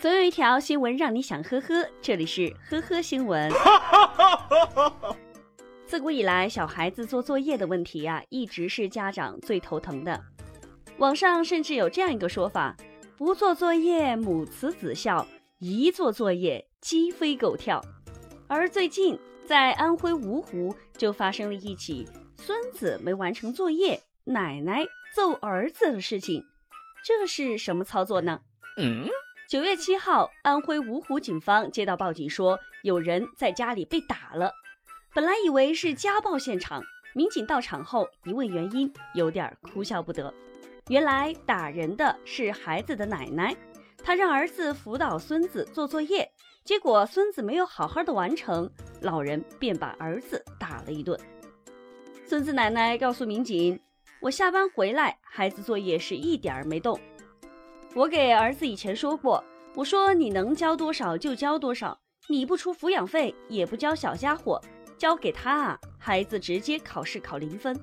总有一条新闻让你想呵呵，这里是呵呵新闻。自古以来，小孩子做作业的问题啊，一直是家长最头疼的。网上甚至有这样一个说法：不做作业母慈子孝，一做作业鸡飞狗跳。而最近在安徽芜湖就发生了一起孙子没完成作业，奶奶揍儿子的事情。这是什么操作呢？嗯。九月七号，安徽芜湖警方接到报警说有人在家里被打了，本来以为是家暴现场，民警到场后一问原因，有点哭笑不得。原来打人的是孩子的奶奶，她让儿子辅导孙子做作业，结果孙子没有好好的完成，老人便把儿子打了一顿。孙子奶奶告诉民警：“我下班回来，孩子作业是一点儿没动。”我给儿子以前说过，我说你能交多少就交多少，你不出抚养费也不交小家伙，交给他啊，孩子直接考试考零分。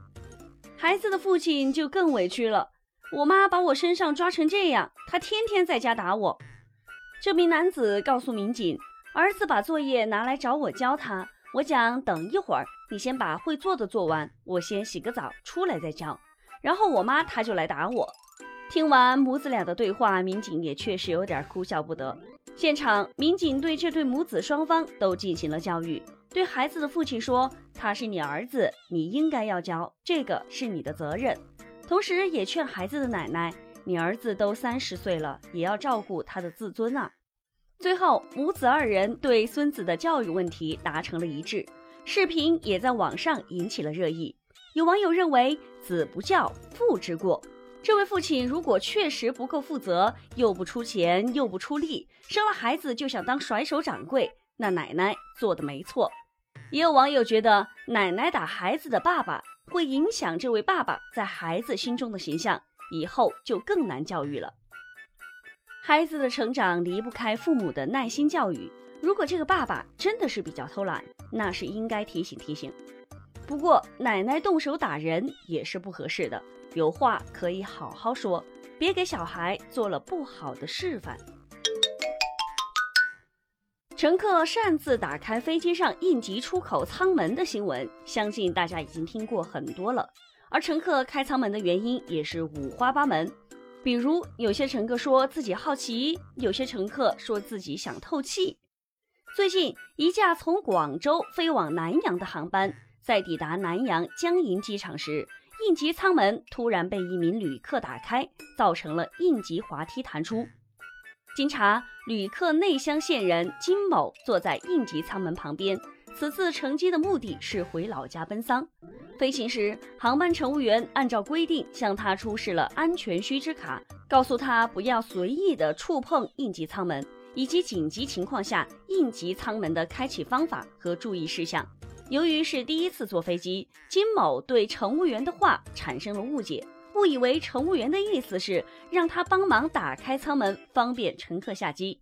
孩子的父亲就更委屈了，我妈把我身上抓成这样，他天天在家打我。这名男子告诉民警，儿子把作业拿来找我教他，我讲等一会儿，你先把会做的做完，我先洗个澡出来再教。然后我妈她就来打我。听完母子俩的对话，民警也确实有点哭笑不得。现场，民警对这对母子双方都进行了教育。对孩子的父亲说：“他是你儿子，你应该要教，这个是你的责任。”同时，也劝孩子的奶奶：“你儿子都三十岁了，也要照顾他的自尊啊。”最后，母子二人对孙子的教育问题达成了一致，视频也在网上引起了热议。有网友认为：“子不教，父之过。”这位父亲如果确实不够负责，又不出钱又不出力，生了孩子就想当甩手掌柜，那奶奶做的没错。也有网友觉得，奶奶打孩子的爸爸会影响这位爸爸在孩子心中的形象，以后就更难教育了。孩子的成长离不开父母的耐心教育，如果这个爸爸真的是比较偷懒，那是应该提醒提醒。不过，奶奶动手打人也是不合适的。有话可以好好说，别给小孩做了不好的示范。乘客擅自打开飞机上应急出口舱门的新闻，相信大家已经听过很多了。而乘客开舱门的原因也是五花八门，比如有些乘客说自己好奇，有些乘客说自己想透气。最近，一架从广州飞往南阳的航班在抵达南阳江阴机场时。应急舱门突然被一名旅客打开，造成了应急滑梯弹出。经查，旅客内乡县人金某坐在应急舱门旁边，此次乘机的目的是回老家奔丧。飞行时，航班乘务员按照规定向他出示了安全须知卡，告诉他不要随意的触碰应急舱门，以及紧急情况下应急舱门的开启方法和注意事项。由于是第一次坐飞机，金某对乘务员的话产生了误解，误以为乘务员的意思是让他帮忙打开舱门，方便乘客下机。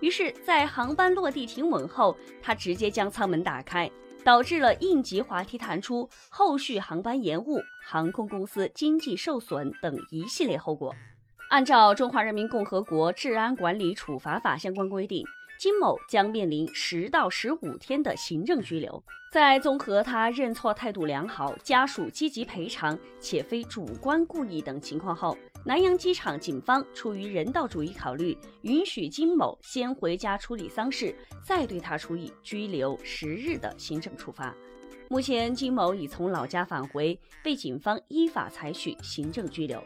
于是，在航班落地停稳后，他直接将舱门打开，导致了应急滑梯弹出，后续航班延误、航空公司经济受损等一系列后果。按照《中华人民共和国治安管理处罚法》相关规定。金某将面临十到十五天的行政拘留。在综合他认错态度良好、家属积极赔偿且非主观故意等情况后，南阳机场警方出于人道主义考虑，允许金某先回家处理丧事，再对他处以拘留十日的行政处罚。目前，金某已从老家返回，被警方依法采取行政拘留。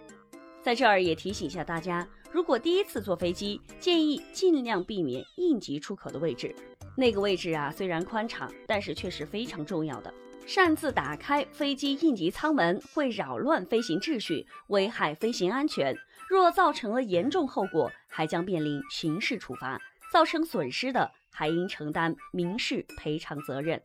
在这儿也提醒一下大家。如果第一次坐飞机，建议尽量避免应急出口的位置。那个位置啊，虽然宽敞，但是却是非常重要的。擅自打开飞机应急舱门，会扰乱飞行秩序，危害飞行安全。若造成了严重后果，还将面临刑事处罚。造成损失的，还应承担民事赔偿责任。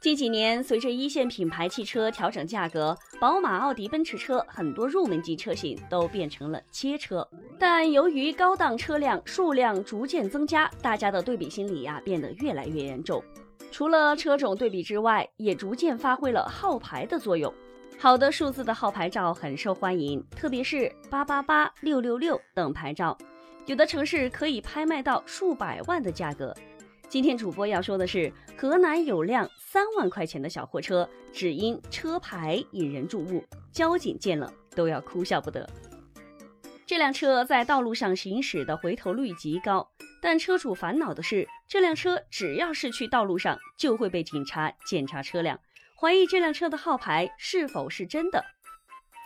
近几年，随着一线品牌汽车调整价格，宝马、奥迪、奔驰车很多入门级车型都变成了街车。但由于高档车辆数量逐渐增加，大家的对比心理呀变得越来越严重。除了车种对比之外，也逐渐发挥了号牌的作用。好的数字的号牌照很受欢迎，特别是八八八、六六六等牌照。有的城市可以拍卖到数百万的价格。今天主播要说的是，河南有辆三万块钱的小货车，只因车牌引人注目，交警见了都要哭笑不得。这辆车在道路上行驶的回头率极高，但车主烦恼的是，这辆车只要是去道路上，就会被警察检查车辆，怀疑这辆车的号牌是否是真的。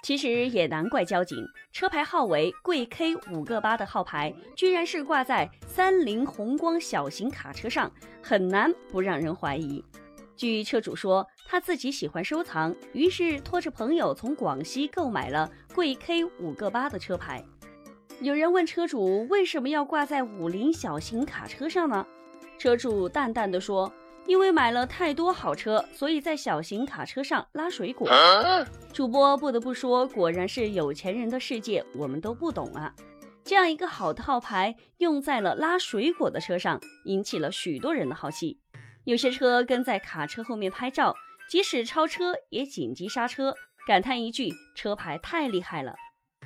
其实也难怪交警，车牌号为贵 K 五个八的号牌，居然是挂在三菱宏光小型卡车上，很难不让人怀疑。据车主说，他自己喜欢收藏，于是拖着朋友从广西购买了贵 K 五个八的车牌。有人问车主为什么要挂在五菱小型卡车上呢？车主淡淡的说。因为买了太多好车，所以在小型卡车上拉水果。主播不得不说，果然是有钱人的世界，我们都不懂啊。这样一个好套牌用在了拉水果的车上，引起了许多人的好奇。有些车跟在卡车后面拍照，即使超车也紧急刹车，感叹一句：车牌太厉害了。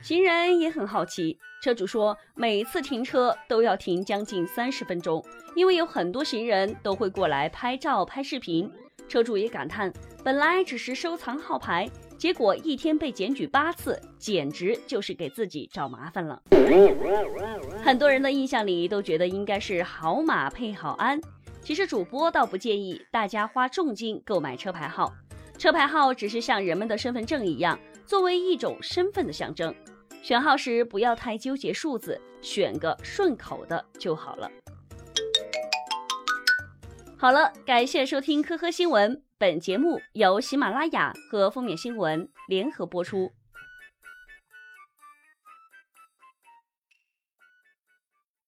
行人也很好奇，车主说每次停车都要停将近三十分钟，因为有很多行人都会过来拍照拍视频。车主也感叹，本来只是收藏号牌，结果一天被检举八次，简直就是给自己找麻烦了。很多人的印象里都觉得应该是好马配好鞍，其实主播倒不建议大家花重金购买车牌号，车牌号只是像人们的身份证一样。作为一种身份的象征，选号时不要太纠结数字，选个顺口的就好了。好了，感谢收听科科新闻，本节目由喜马拉雅和封面新闻联合播出。